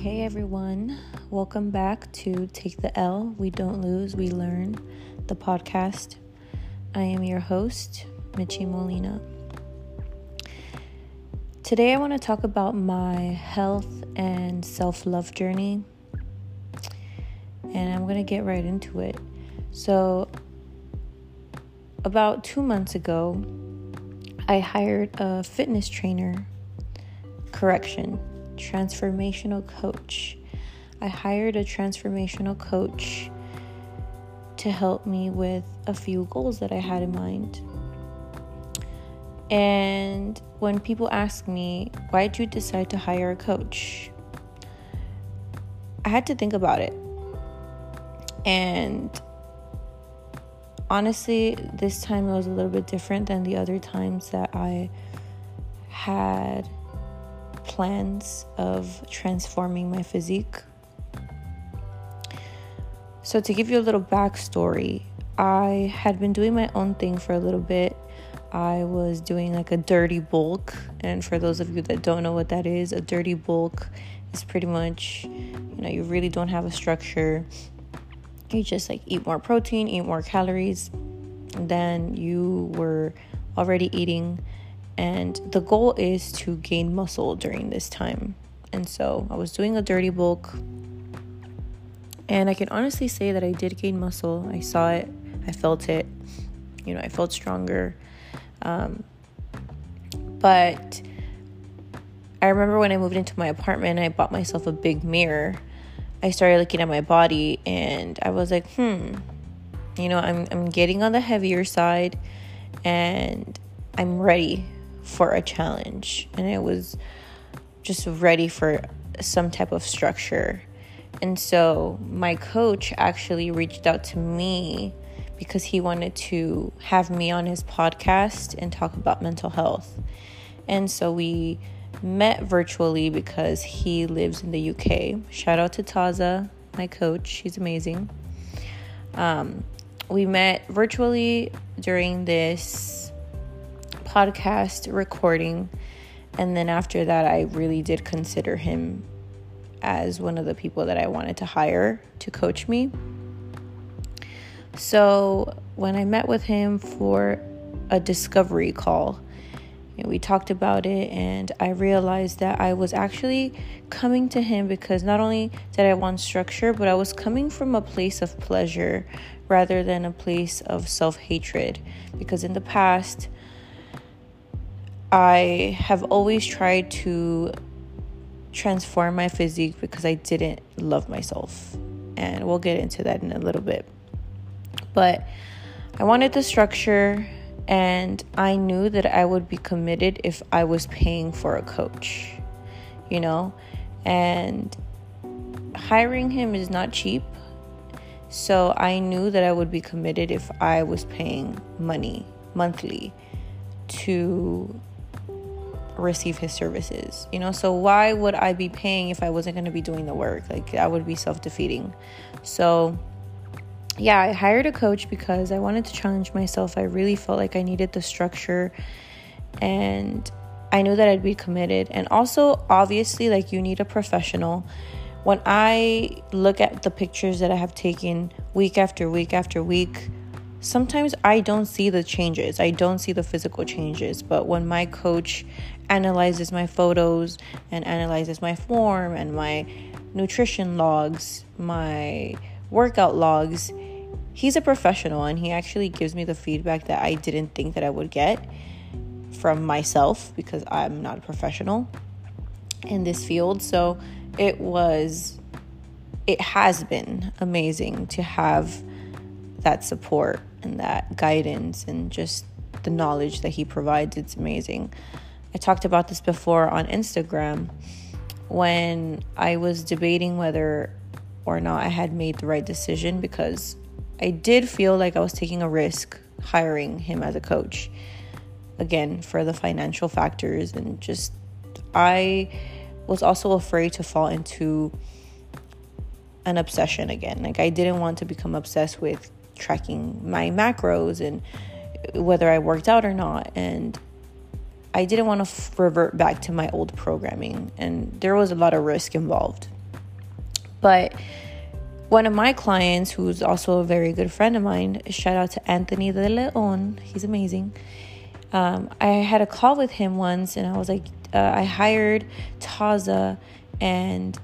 Hey everyone, welcome back to Take the L. We don't lose, we learn, the podcast. I am your host, Michi Molina. Today I want to talk about my health and self love journey, and I'm going to get right into it. So, about two months ago, I hired a fitness trainer, correction, transformational coach. I hired a transformational coach to help me with a few goals that I had in mind. And when people ask me, why did you decide to hire a coach? I had to think about it. And honestly, this time it was a little bit different than the other times that I had plans of transforming my physique. So, to give you a little backstory, I had been doing my own thing for a little bit. I was doing like a dirty bulk, and for those of you that don't know what that is, a dirty bulk is pretty much, you know, you really don't have a structure. You just like eat more protein, eat more calories than you were already eating and the goal is to gain muscle during this time. And so I was doing a dirty bulk, and I can honestly say that I did gain muscle. I saw it, I felt it, you know, I felt stronger. Um, but I remember when I moved into my apartment, I bought myself a big mirror. I started looking at my body, and I was like, hmm, you know, I'm, I'm getting on the heavier side, and I'm ready for a challenge and I was just ready for some type of structure. And so my coach actually reached out to me because he wanted to have me on his podcast and talk about mental health. And so we met virtually because he lives in the UK. Shout out to Taza, my coach. She's amazing. Um, we met virtually during this podcast recording. And then after that, I really did consider him as one of the people that I wanted to hire to coach me. So when I met with him for a discovery call, we talked about it, and I realized that I was actually coming to him because not only did I want structure, but I was coming from a place of pleasure rather than a place of self hatred. Because in the past, I have always tried to transform my physique because I didn't love myself. And we'll get into that in a little bit. But I wanted the structure, and I knew that I would be committed if I was paying for a coach, you know? And hiring him is not cheap. So I knew that I would be committed if I was paying money monthly to receive his services you know? So why would i be paying if i wasn't going to be doing the work? Like that would be self-defeating. So yeah i hired a coach because i wanted to challenge myself. I really felt like i needed the structure and i knew that i'd be committed. And also obviously like you need a professional. When i look at the pictures that i have taken week after week after week sometimes I don't see the changes. I don't see the physical changes. But when my coach analyzes my photos and analyzes my form and my nutrition logs, my workout logs. He's a professional and he actually gives me the feedback that I didn't think that I would get from myself because I'm not a professional in this field. So it was it has been amazing to have that support and that guidance and just the knowledge that he provides. It's amazing. I talked about this before on Instagram when I was debating whether or not I had made the right decision because I did feel like I was taking a risk hiring him as a coach. Again, for the financial factors and just I was also afraid to fall into an obsession again. Like I didn't want to become obsessed with tracking my macros and whether I worked out or not and I didn't want to f- revert back to my old programming, and there was a lot of risk involved. But one of my clients, who's also a very good friend of mine, shout out to Anthony De Leon, he's amazing. Um, I had a call with him once, and I was like, uh, I hired Taza, and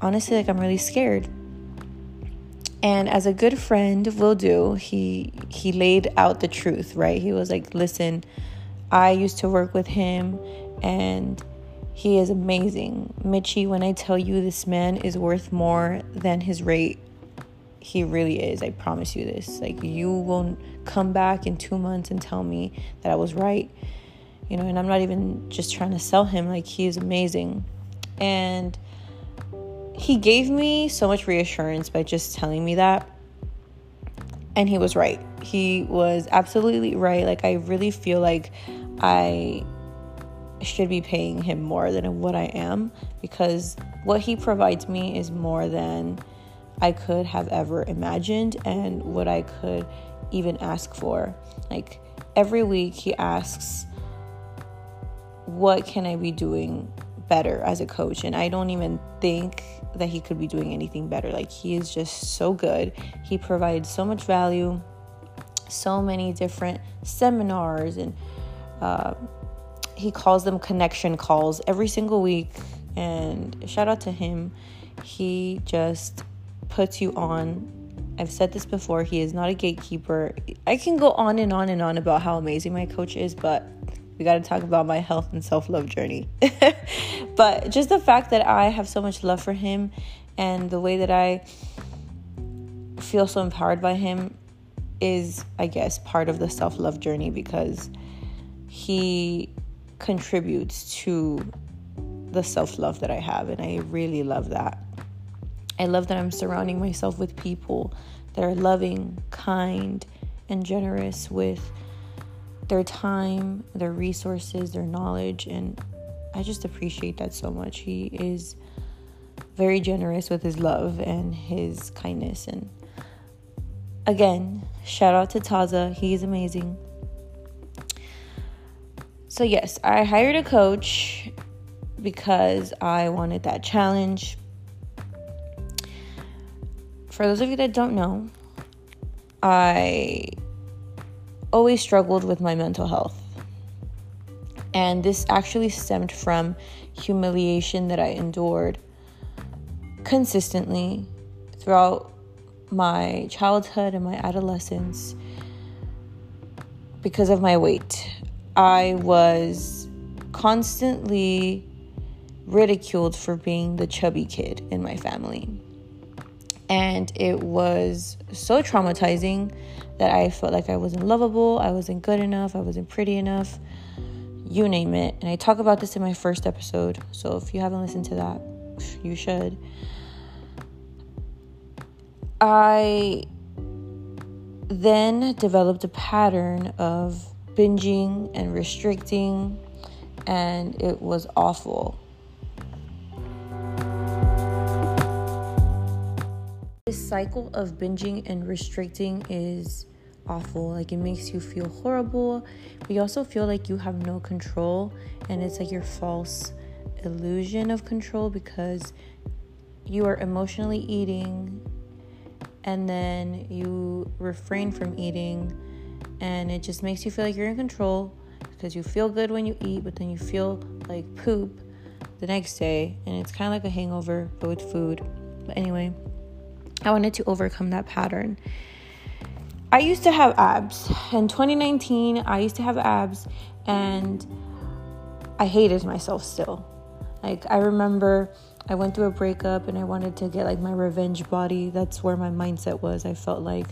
honestly, like I'm really scared. And as a good friend will do, he he laid out the truth, right? He was like, "Listen, I used to work with him, and." He is amazing. Michi, when I tell you this man is worth more than his rate, he really is. I promise you this. Like, you won't come back in two months and tell me that I was right. You know, and I'm not even just trying to sell him. Like, he is amazing. And he gave me so much reassurance by just telling me that. And he was right. He was absolutely right. Like, I really feel like I should be paying him more than what I am because what he provides me is more than I could have ever imagined and what I could even ask for. Like every week, he asks, What can I be doing better as a coach? And I don't even think that he could be doing anything better. Like, he is just so good. He provides so much value, so many different seminars and uh, he calls them connection calls every single week. And shout out to him. He just puts you on. I've said this before, he is not a gatekeeper. I can go on and on and on about how amazing my coach is, but we got to talk about my health and self love journey. but just the fact that I have so much love for him and the way that I feel so empowered by him is, I guess, part of the self love journey because he contributes to the self love that I have, and I really love that. I love that I'm surrounding myself with people that are loving, kind, and generous with their time, their resources, their knowledge, and I just appreciate that so much. He is very generous with his love and his kindness. And again, shout out to Taza, he's amazing. So, yes, I hired a coach because I wanted that challenge. For those of you that don't know, I always struggled with my mental health. And this actually stemmed from humiliation that I endured consistently throughout my childhood and my adolescence because of my weight. I was constantly ridiculed for being the chubby kid in my family. And it was so traumatizing that I felt like I wasn't lovable, I wasn't good enough, I wasn't pretty enough, you name it. And I talk about this in my first episode. So if you haven't listened to that, you should. I then developed a pattern of binging and restricting, and it was awful. This cycle of binging and restricting is awful. Like it makes you feel horrible, but you also feel like you have no control, and it's like your false illusion of control because you are emotionally eating and then you refrain from eating and it just makes you feel like you're in control because you feel good when you eat, but then you feel like poop the next day, and it's kind of like a hangover but with food. But anyway, I wanted to overcome that pattern. I used to have abs. In 2019, I used to have abs, and I hated myself still. Like, I remember I went through a breakup and I wanted to get like my revenge body. That's where my mindset was. I felt like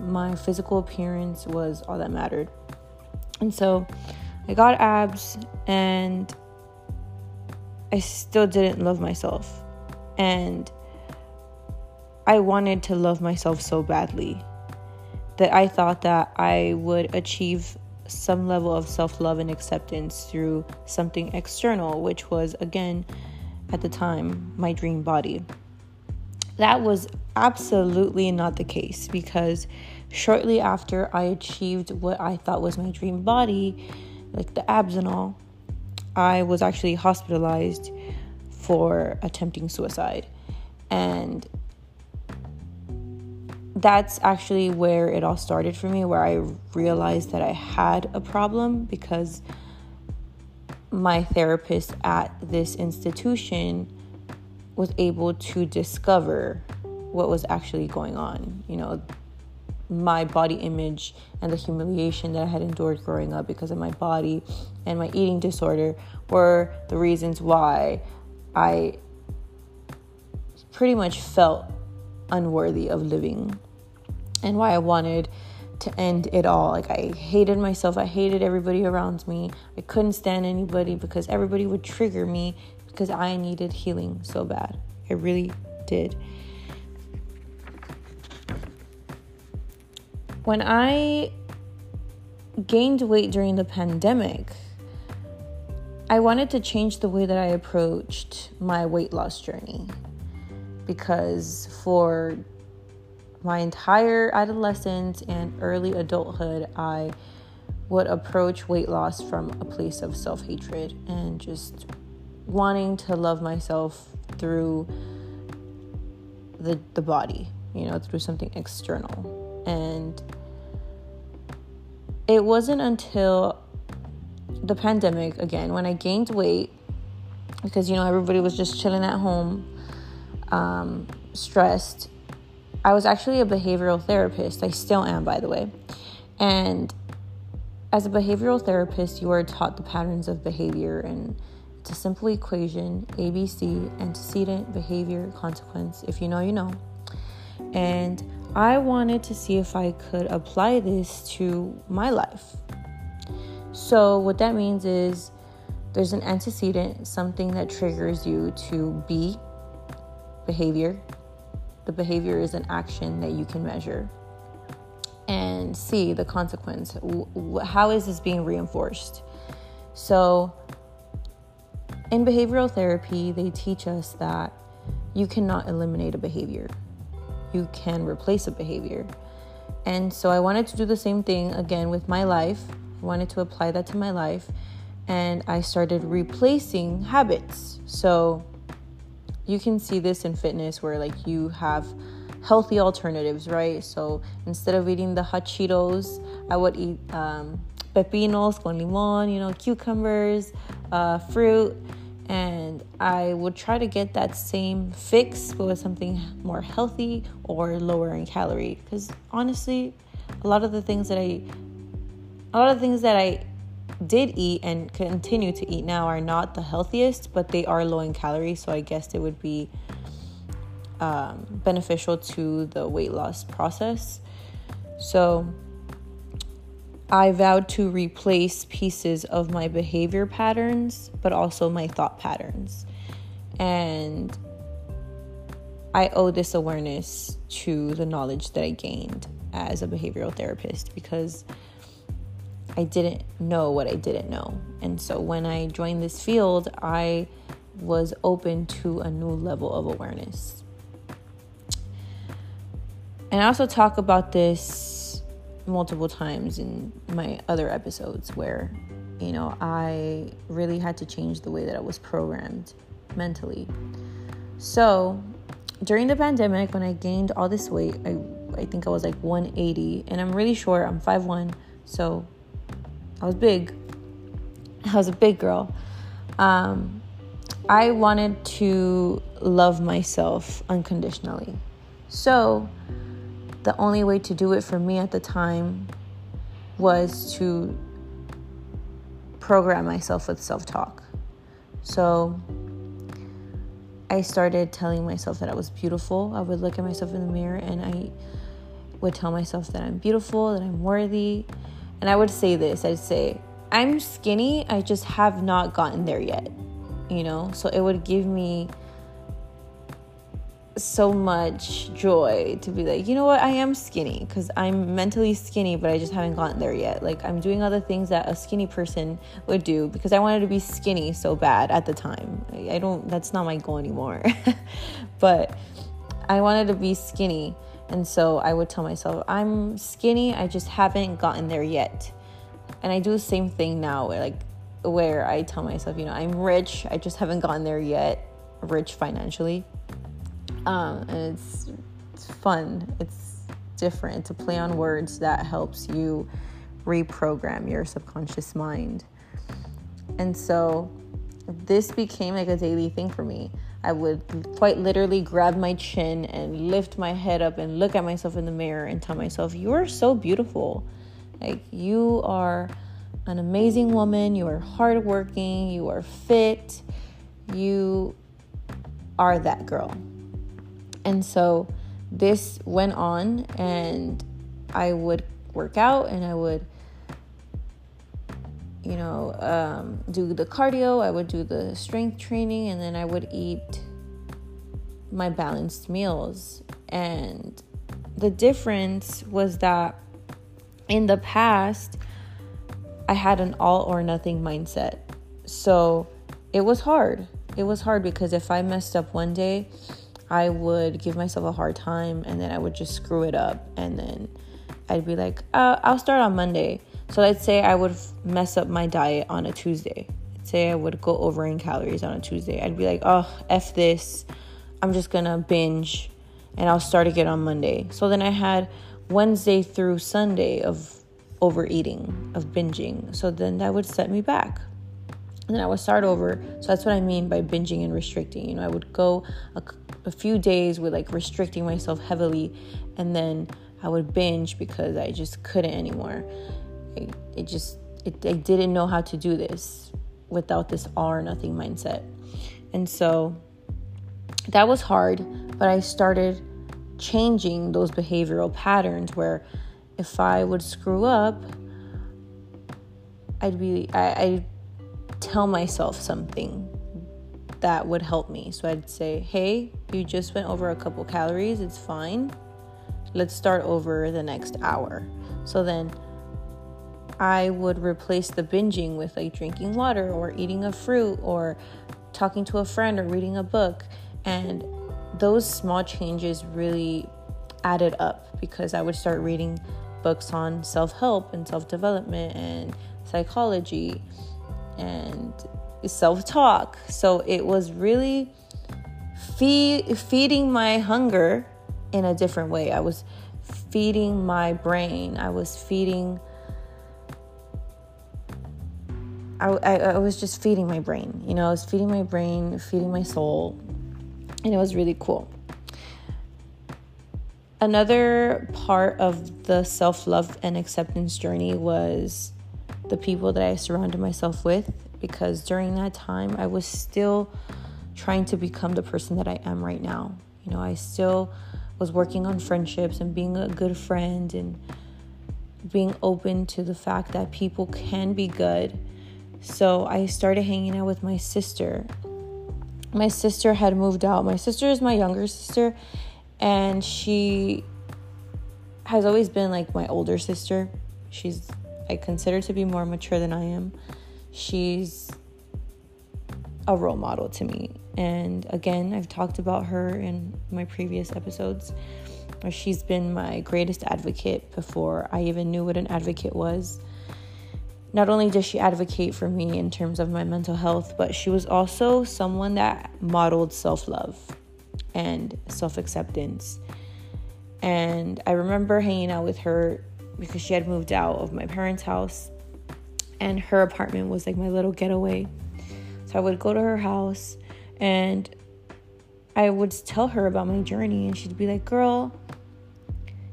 my physical appearance was all that mattered. And so I got abs and I still didn't love myself. And I wanted to love myself so badly that I thought that I would achieve some level of self love and acceptance through something external, which was, again, at the time, my dream body. That was absolutely not the case because shortly after I achieved what I thought was my dream body, like the abs and all, I was actually hospitalized for attempting suicide. And that's actually where it all started for me, where I realized that I had a problem because my therapist at this institution was able to discover what was actually going on. You know, my body image and the humiliation that I had endured growing up because of my body and my eating disorder were the reasons why I pretty much felt unworthy of living and why I wanted to end it all. Like I hated myself, I hated everybody around me. I couldn't stand anybody because everybody would trigger me because I needed healing so bad. I really did. When I gained weight during the pandemic, I wanted to change the way that I approached my weight loss journey because for my entire adolescence and early adulthood, I would approach weight loss from a place of self hatred and just wanting to love myself through the, the body, you know, through something external. And it wasn't until the pandemic, again, when I gained weight, because, you know, everybody was just chilling at home, um, stressed. I was actually a behavioral therapist. I still am, by the way. And as a behavioral therapist, you are taught the patterns of behavior and it's a simple equation ABC, antecedent, behavior, consequence. If you know, you know. And I wanted to see if I could apply this to my life. So, what that means is there's an antecedent, something that triggers you to be behavior. The behavior is an action that you can measure. And see the consequence. How is this being reinforced? So, in behavioral therapy, they teach us that you cannot eliminate a behavior you can replace a behavior. And so I wanted to do the same thing again with my life. I wanted to apply that to my life. And I started replacing habits. So you can see this in fitness where like you have healthy alternatives, right? So instead of eating the hot Cheetos, I would eat um, pepinos con limon, you know, cucumbers, uh, fruit and I would try to get that same fix but with something more healthy or lower in calorie because honestly a lot of the things that I a lot of things that I did eat and continue to eat now are not the healthiest but they are low in calories so I guess it would be um, beneficial to the weight loss process so I vowed to replace pieces of my behavior patterns, but also my thought patterns. And I owe this awareness to the knowledge that I gained as a behavioral therapist because I didn't know what I didn't know. And so when I joined this field, I was open to a new level of awareness. And I also talk about this multiple times in my other episodes where, you know, I really had to change the way that I was programmed mentally. So, during the pandemic, when I gained all this weight, I, I think I was like 180, and I'm really short, I'm 5'1, so I was big. I was a big girl. Um, I wanted to love myself unconditionally. So, the only way to do it for me at the time was to program myself with self talk. So I started telling myself that I was beautiful. I would look at myself in the mirror and I would tell myself that I'm beautiful, that I'm worthy. And I would say this I'd say, I'm skinny, I just have not gotten there yet. You know, so it would give me so much joy to be like, you know what, I am skinny because I'm mentally skinny, but I just haven't gotten there yet. Like, I'm doing all the things that a skinny person would do because I wanted to be skinny so bad at the time. I don't, that's not my goal anymore. but I wanted to be skinny. And so I would tell myself, I'm skinny, I just haven't gotten there yet. And I do the same thing now, like, where I tell myself, you know, I'm rich, I just haven't gotten there yet, rich financially Um, and it's, it's fun. It's different. A play on words that helps you reprogram your subconscious mind. And so this became like a daily thing for me. I would quite literally grab my chin and lift my head up and look at myself in the mirror and tell myself, You are so beautiful. Like, you are an amazing woman. You are hardworking. You are fit. You are that girl. And so this went on, and I would work out and I would you know, um, do the cardio, I would do the strength training, and then I would eat my balanced meals. And the difference was that in the past, I had an all or nothing mindset. So it was hard. It was hard because if I messed up one day, I would give myself a hard time and then I would just screw it up. And then I'd be like, uh, I'll start on Monday so let's say I would mess up my diet on a Tuesday. Let's say I would go over in calories on a Tuesday. I'd be like, oh, F this. I'm just gonna binge and I'll start again on Monday. So then I had Wednesday through Sunday of overeating, of binging. So then that would set me back. And then I would start over. So that's what I mean by binging and restricting. You know, I would go a, a few days with like restricting myself heavily, and then I would binge because I just couldn't anymore it, just it, I didn't know how to do this without this all or nothing mindset. And so that was hard, but I started changing those behavioral patterns where if I would screw up, I'd be I, I'd tell myself something that would help me. So I'd say, "Hey, you just went over a couple calories. It's fine. Let's start over the next hour." So then I would replace the binging with like drinking water or eating a fruit or talking to a friend or reading a book. And those small changes really added up because I would start reading books on self help and self development and psychology and self talk. So it was really feed, feeding my hunger in a different way. I was feeding my brain, I was feeding I, I, I was just feeding my brain. You know, I was feeding my brain, feeding my soul, and it was really cool. Another part of the self love and acceptance journey was the people that I surrounded myself with because during that time I was still trying to become the person that I am right now. You know, I still was working on friendships and being a good friend and being open to the fact that people can be good so I started hanging out with my sister. My sister had moved out. My sister is my younger sister, and she has always been like my older sister. She's, I consider to be more mature than I am. She's a role model to me. And again, I've talked about her in my previous episodes. She's been my greatest advocate before I even knew what an advocate was not only does she advocate for me in terms of my mental health, but she was also someone that modeled self love and self acceptance. And I remember hanging out with her because she had moved out of my parents' house, and her apartment was like my little getaway. So I would go to her house and I would tell her about my journey, and she'd be like, Girl,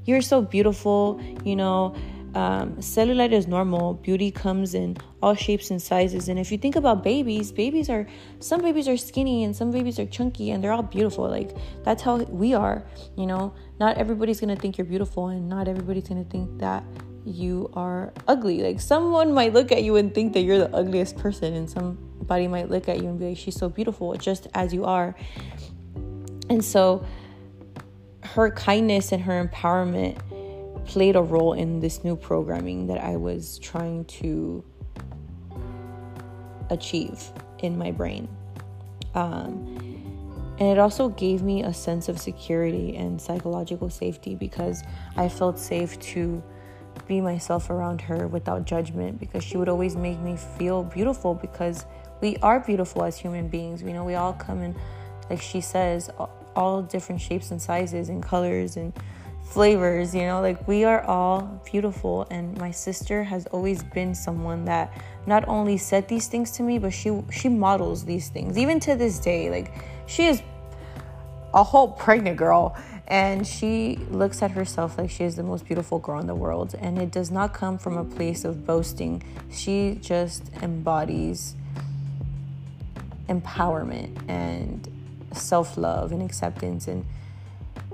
you're so beautiful, you know um, cellulite is normal. Beauty comes in all shapes and sizes. And if you think about babies, babies are some babies are skinny and some babies are chunky and they're all beautiful. Like that's how we are. You know, not everybody's gonna think you're beautiful, and not everybody's gonna think that you are ugly. Like someone might look at you and think that you're the ugliest person, and somebody might look at you and be like, "She's so beautiful, just as you are." And so, her kindness and her empowerment played a role in this new programming that I was trying to achieve in my brain. Um, and it also gave me a sense of security and psychological safety because I felt safe to be myself around her without judgment because she would always make me feel beautiful because we are beautiful as human beings. We know we all come in, like she says, all different shapes and sizes and colors and flavors, you know, like we are all beautiful. And my sister has always been someone that not only said these things to me, but she she models these things. Even to this day, like she is a whole pregnant girl and she looks at herself like she is the most beautiful girl in the world and it does not come from a place of boasting she just embodies empowerment and self-love and acceptance and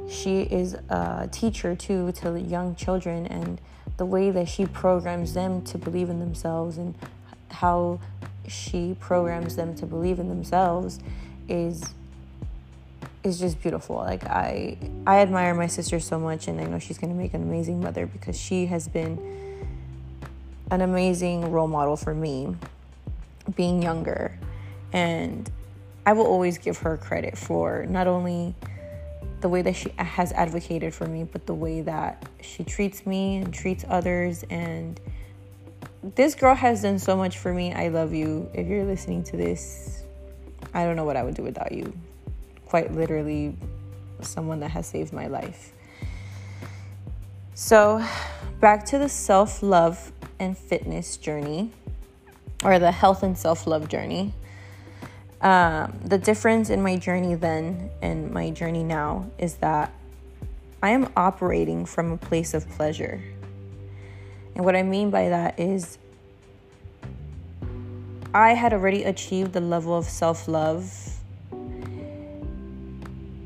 she is a teacher too to young children and the way that she programs them to believe in themselves and how she programs them to believe in themselves is is just beautiful. Like I I admire my sister so much and I know she's going to make an amazing mother because she has been an amazing role model for me being younger and I will always give her credit for not only the way that she has advocated for me, but the way that she treats me and treats others. And this girl has done so much for me. I love you. If you're listening to this, I don't know what I would do without you. Quite literally, someone that has saved my life. So, back to the self love and fitness journey, or the health and self love journey. Um, the difference in my journey then and my journey now is that I am operating from a place of pleasure. And what I mean by that is I had already achieved the level of self love.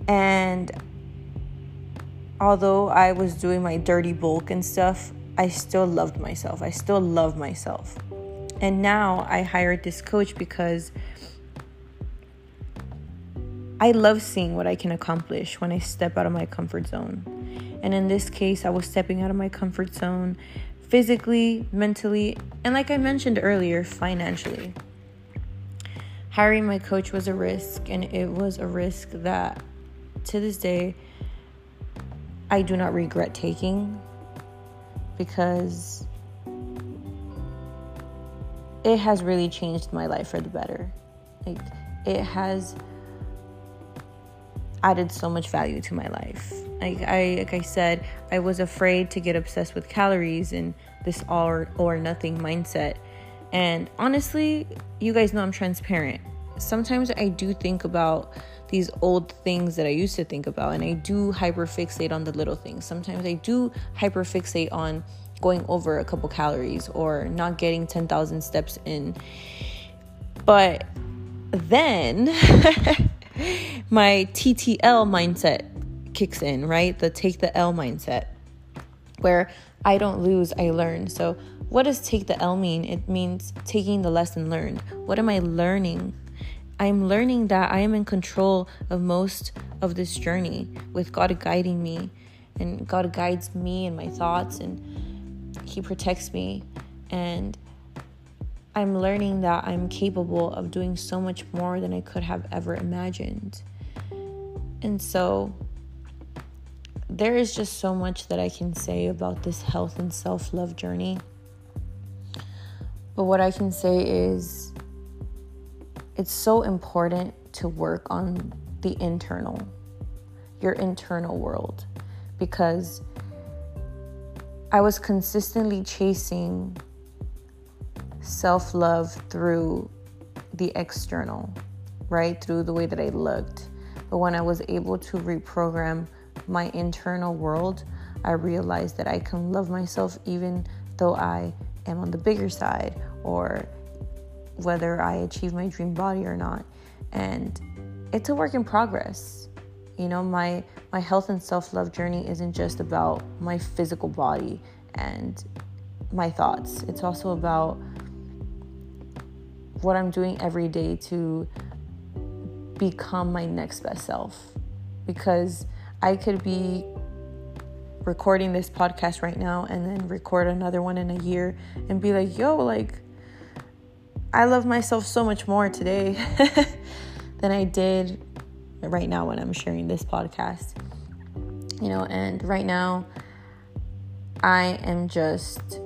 And although I was doing my dirty bulk and stuff, I still loved myself. I still love myself. And now I hired this coach because I love seeing what I can accomplish when I step out of my comfort zone. And in this case, I was stepping out of my comfort zone physically, mentally, and like I mentioned earlier, financially. Hiring my coach was a risk, and it was a risk that to this day I do not regret taking because it has really changed my life for the better. Like, it has added so much value to my life. Like I like I said, I was afraid to get obsessed with calories and this all or nothing mindset. And honestly, you guys know I'm transparent. Sometimes I do think about these old things that I used to think about and I do hyperfixate on the little things. Sometimes I do hyperfixate on going over a couple calories or not getting 10,000 steps in. But then my TTL mindset kicks in, right? The take the L mindset, where I don't lose, I learn. So, what does take the L mean? It means taking the lesson learned. What am I learning? I'm learning that I am in control of most of this journey with God guiding me. And God guides me and my thoughts, and He protects me. And I'm learning that I'm capable of doing so much more than I could have ever imagined. And so there is just so much that I can say about this health and self love journey. But what I can say is it's so important to work on the internal, your internal world, because I was consistently chasing self love through the external, right? Through the way that I looked. But when I was able to reprogram my internal world, I realized that I can love myself even though I am on the bigger side or whether I achieve my dream body or not. And it's a work in progress. You know, my my health and self-love journey isn't just about my physical body and my thoughts. It's also about what I'm doing every day to become my next best self. Because I could be recording this podcast right now and then record another one in a year and be like, yo, like, I love myself so much more today than I did right now when I'm sharing this podcast. You know, and right now I am just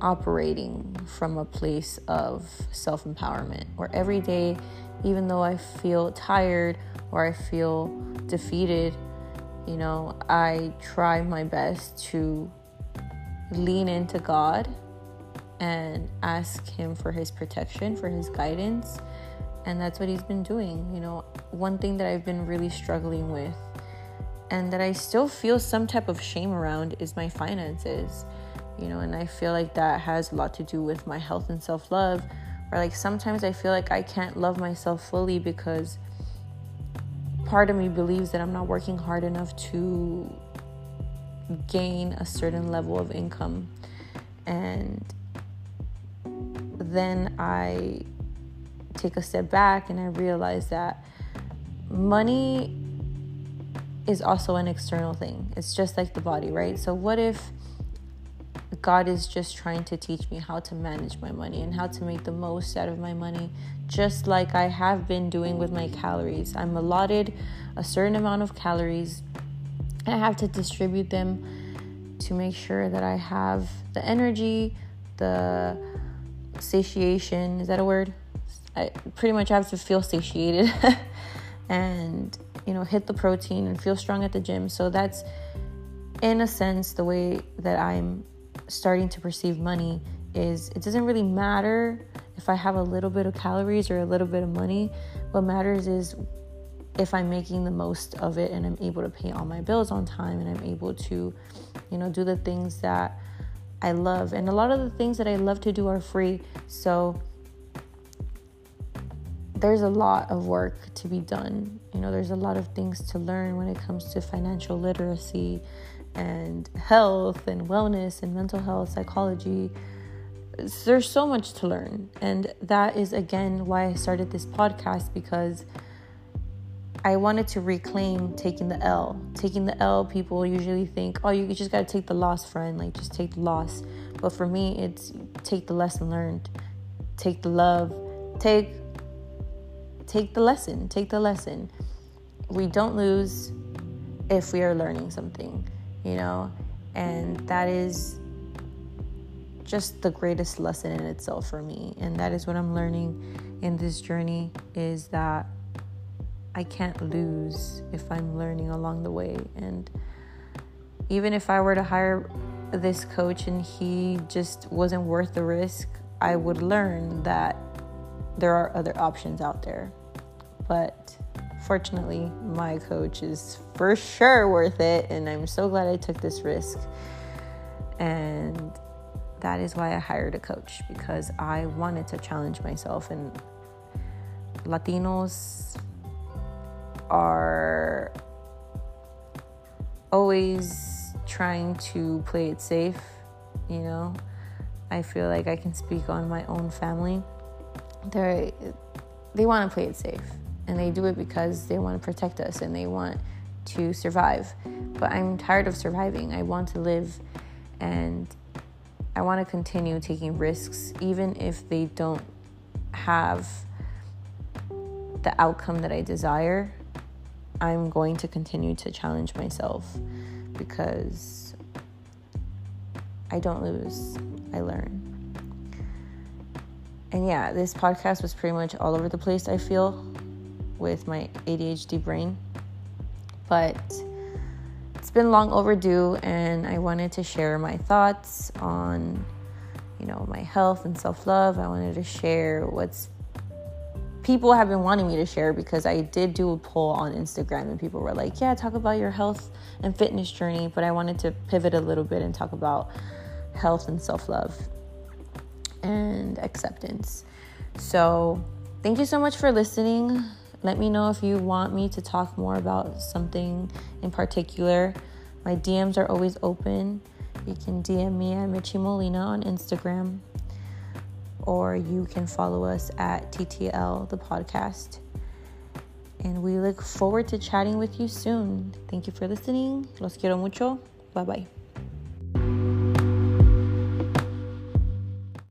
operating from a place of self empowerment, where every day, even though I feel tired or I feel defeated, you know, I try my best to lean into God and ask Him for His protection, for His guidance. And that's what He's been doing. You know, one thing that I've been really struggling with and that I still feel some type of shame around is my finances. You know, and I feel like that has a lot to do with my health and self love. Or like sometimes I feel like I can't love myself fully because part of me believes that I'm not working hard enough to gain a certain level of income. And then I take a step back and I realize that money is also an external thing. It's just like the body, right? So, what if God is just trying to teach me how to manage my money and how to make the most out of my money, just like I have been doing with my calories? I'm allotted a certain amount of calories, and I have to distribute them to make sure that I have the energy, the satiation is that a word? I pretty much have to feel satiated and you know hit the protein and feel strong at the gym. So that's in a sense the way that I'm starting to perceive money is it doesn't really matter if I have a little bit of calories or a little bit of money. What matters is if I'm making the most of it and I'm able to pay all my bills on time and I'm able to, you know, do the things that I love. And a lot of the things that I love to do are free. So there's a lot of work to be done. You know, there's a lot of things to learn when it comes to financial literacy and health and wellness and mental health, psychology. There's so much to learn. And that is, again, why I started this podcast because I wanted to reclaim taking the L. Taking the L, people usually think, oh, you just got to take the loss, friend. Like, just take the loss. But for me, it's take the lesson learned, take the love, take take the lesson. Take the lesson. We don't lose if we are learning something, you know, and that is just the greatest lesson in itself for me. And that is what I'm learning in this journey is that I can't lose if I'm learning along the way. And even if I were to hire this coach and he just wasn't worth the risk, I would learn that there are other options out there. But fortunately, my coach is for sure worth it, and I'm so glad I took this risk. And that is why I hired a coach because I wanted to challenge myself. And Latinos are always trying to play it safe, you know. I feel like I can speak on my own family. They they want to play it safe and they do it because they want to protect us and they want to survive. But I'm tired of surviving. I want to live and I want to continue taking risks even if they don't have the outcome that I desire. I'm going to continue to challenge myself because I don't lose, I learn. And yeah, this podcast was pretty much all over the place, I feel, with my ADHD brain. But it's been long overdue, and I wanted to share my thoughts on, you know, my health and self love. I wanted to share what's people have been wanting me to share because I did do a poll on Instagram and people were like, Yeah, talk about your health and fitness journey. But I wanted to pivot a little bit and talk about health and self love and acceptance. So, thank you so much for listening. Let me know if you want me to talk more about something in particular. My DMs are always open. You can DM me at Michi Molina on Instagram or you can follow us at TTL, the podcast. And we look forward to chatting with you soon. Thank you for listening. Los quiero mucho. Bye bye.